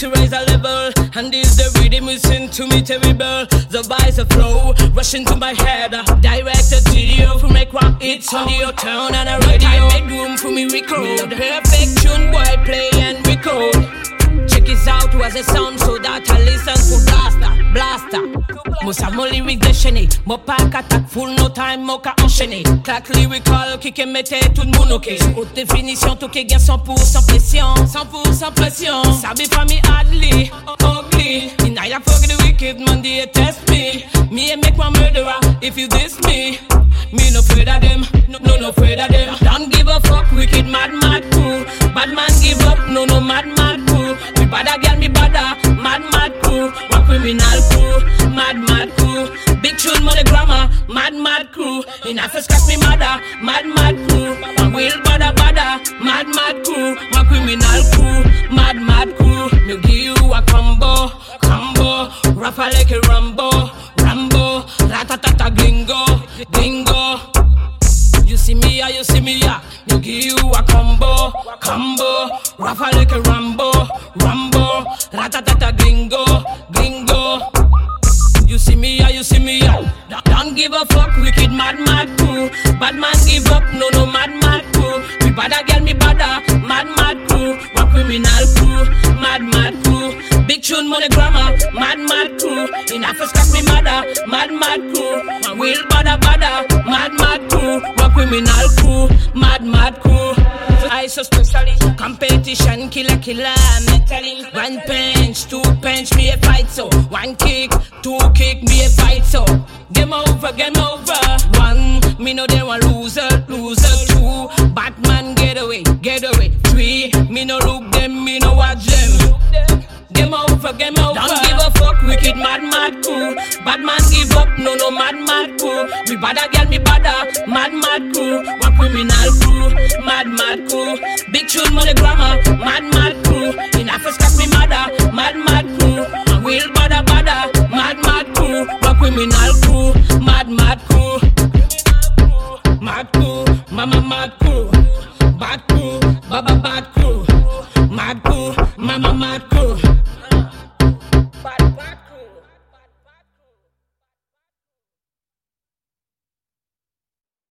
And this the rhythm we sing to me terrible. The vibes of flow rushing to my head. Directed video for make one it's on the turn and a radio. I Make room for me record. Perfect tune boy play and record. Check this out was a sound so that I listen to blaster, blaster. Must have more lyrics déchaînés, eh? mon pack attaque full no time, mon cas enchaîné. Claque lyrical, qui me mettait tout le monde ok. Haute définition, tout qui gagne 100% pression, 100% pression. Sabi famille Adley, ugly. In I fuck the wicked man, they test me. Me and make one murderer if you diss me. Me no afraid of them, no no no afraid of them. Don't give a fuck, wicked mad mad cool. Bad man give up, no no mad mad cool. We bada girl, me bada, mad mad cool. One criminal crew, mad mad crew. Big tune money grammar, mad mad crew. In Africa me mother, mad mad crew. One wheel bada bada, mad mad crew. My criminal crew, mad mad crew. Me give you a combo, combo. Rafa like a Rambo, Rambo. Ratatata gringo, gringo. You see me, yeah, you see me, yeah. Me give you a combo, combo. Rafa like a Rambo, Rambo. Ratatata gringo. See me, yeah. Don't, give a fuck, wicked mad, mad crew. Bad man give up, no, no, mad, mad crew. We bada girl, me bada, uh, mad, mad crew. One criminal crew, mad, mad crew. Big tune, money grammar, mad, mad crew. In Africa, me mother, uh, mad, mad crew. One wheel bada, uh, bada, mad, mad crew. One criminal crew, mad, mad crew. I so specially competition, killer, killer, mentally. One punch, two punch, me a fight so. One kick, two kick, me a fight so. Game over, game over. One, me know they want loser, loser. Two, Batman get away, get away. Three, me no look them, me no watch them. Game over, game over. Don't give a fuck, wicked mad, mad cool. Bad man give up, no, no, mad, mad cool. We bada girl, me bada, mad, mad cool. One criminal crew, mad, mad cool. Big tune, money grammar, mad, mad cool. Mad cool, mama, mad cool. Bad cool, baba, bad cool. Mad cool, mama, mad cool.